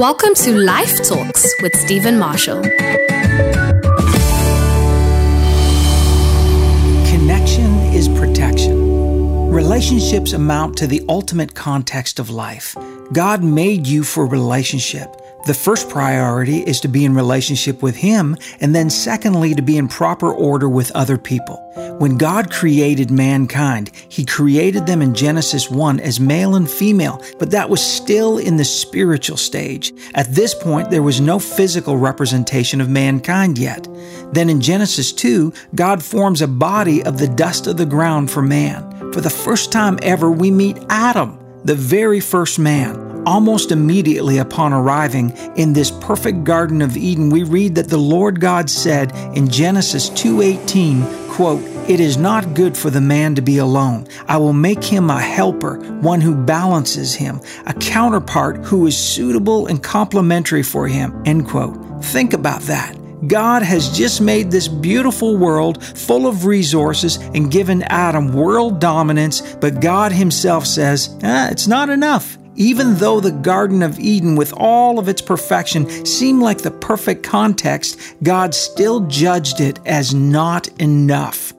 Welcome to Life Talks with Stephen Marshall. Connection is protection. Relationships amount to the ultimate context of life. God made you for relationship. The first priority is to be in relationship with Him, and then secondly, to be in proper order with other people. When God created mankind, He created them in Genesis 1 as male and female, but that was still in the spiritual stage. At this point, there was no physical representation of mankind yet. Then in Genesis 2, God forms a body of the dust of the ground for man. For the first time ever, we meet Adam, the very first man. Almost immediately upon arriving in this perfect garden of Eden, we read that the Lord God said in Genesis 2:18, quote, "It is not good for the man to be alone. I will make him a helper, one who balances him, a counterpart who is suitable and complementary for him." End quote. Think about that. God has just made this beautiful world full of resources and given Adam world dominance, but God Himself says, ah, it's not enough. Even though the Garden of Eden, with all of its perfection, seemed like the perfect context, God still judged it as not enough.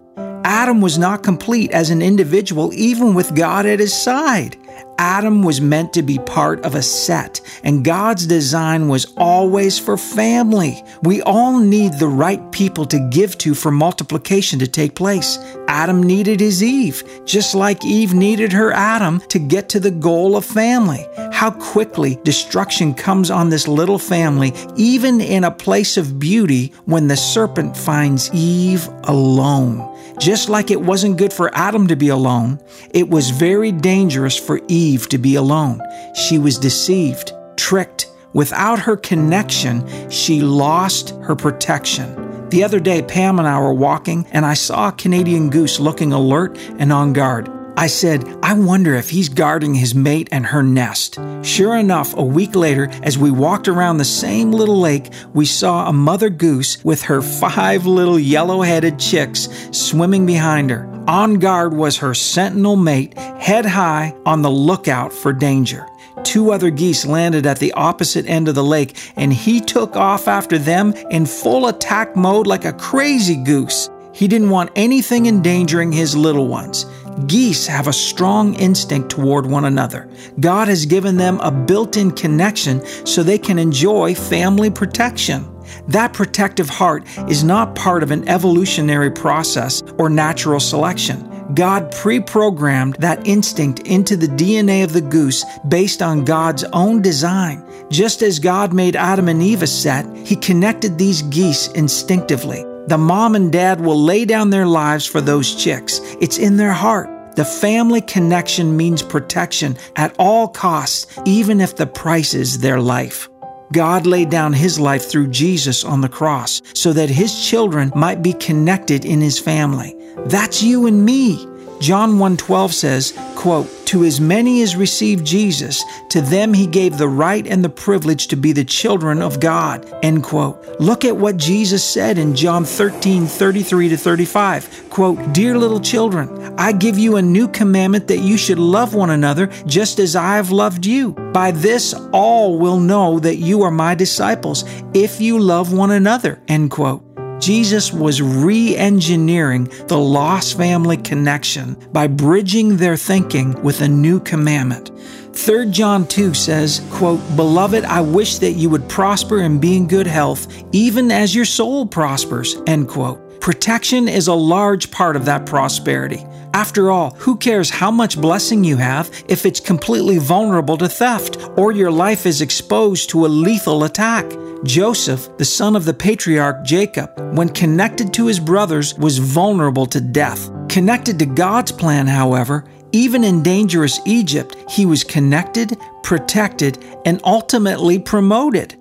Adam was not complete as an individual, even with God at his side. Adam was meant to be part of a set, and God's design was always for family. We all need the right people to give to for multiplication to take place. Adam needed his Eve, just like Eve needed her Adam to get to the goal of family. How quickly destruction comes on this little family, even in a place of beauty, when the serpent finds Eve alone. Just like it wasn't good for Adam to be alone, it was very dangerous for Eve to be alone. She was deceived, tricked. Without her connection, she lost her protection. The other day, Pam and I were walking, and I saw a Canadian goose looking alert and on guard. I said, I wonder if he's guarding his mate and her nest. Sure enough, a week later, as we walked around the same little lake, we saw a mother goose with her five little yellow headed chicks swimming behind her. On guard was her sentinel mate, head high on the lookout for danger. Two other geese landed at the opposite end of the lake, and he took off after them in full attack mode like a crazy goose. He didn't want anything endangering his little ones. Geese have a strong instinct toward one another. God has given them a built in connection so they can enjoy family protection. That protective heart is not part of an evolutionary process or natural selection. God pre programmed that instinct into the DNA of the goose based on God's own design. Just as God made Adam and Eve a set, He connected these geese instinctively. The mom and dad will lay down their lives for those chicks. It's in their heart. The family connection means protection at all costs, even if the price is their life. God laid down his life through Jesus on the cross so that his children might be connected in his family. That's you and me. John 1:12 says, quote, "To as many as received Jesus, to them he gave the right and the privilege to be the children of God." End quote. Look at what Jesus said in John 13:33 to 35. Quote, "Dear little children, I give you a new commandment that you should love one another just as I have loved you. By this all will know that you are my disciples if you love one another." End quote. Jesus was re engineering the lost family connection by bridging their thinking with a new commandment. 3 John 2 says, quote, Beloved, I wish that you would prosper and be in good health, even as your soul prospers, end quote. Protection is a large part of that prosperity. After all, who cares how much blessing you have if it's completely vulnerable to theft or your life is exposed to a lethal attack? Joseph, the son of the patriarch Jacob, when connected to his brothers, was vulnerable to death. Connected to God's plan, however, even in dangerous Egypt, he was connected, protected, and ultimately promoted.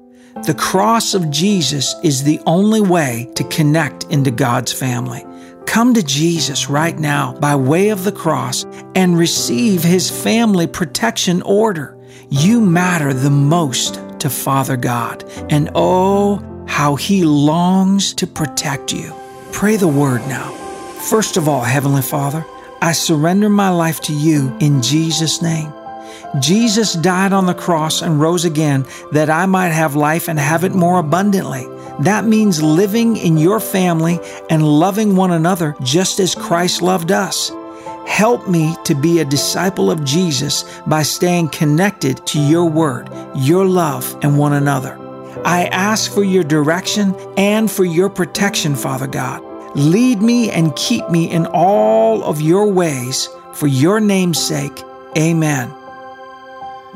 The cross of Jesus is the only way to connect into God's family. Come to Jesus right now by way of the cross and receive his family protection order. You matter the most to Father God, and oh, how He longs to protect you. Pray the word now. First of all, Heavenly Father, I surrender my life to you in Jesus' name. Jesus died on the cross and rose again that I might have life and have it more abundantly. That means living in your family and loving one another just as Christ loved us. Help me to be a disciple of Jesus by staying connected to your word, your love, and one another. I ask for your direction and for your protection, Father God. Lead me and keep me in all of your ways for your name's sake. Amen.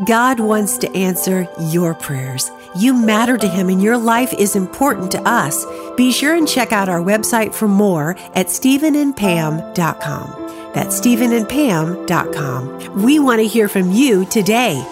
God wants to answer your prayers. You matter to Him and your life is important to us. Be sure and check out our website for more at StephenandPam.com. That's StephenandPam.com. We want to hear from you today.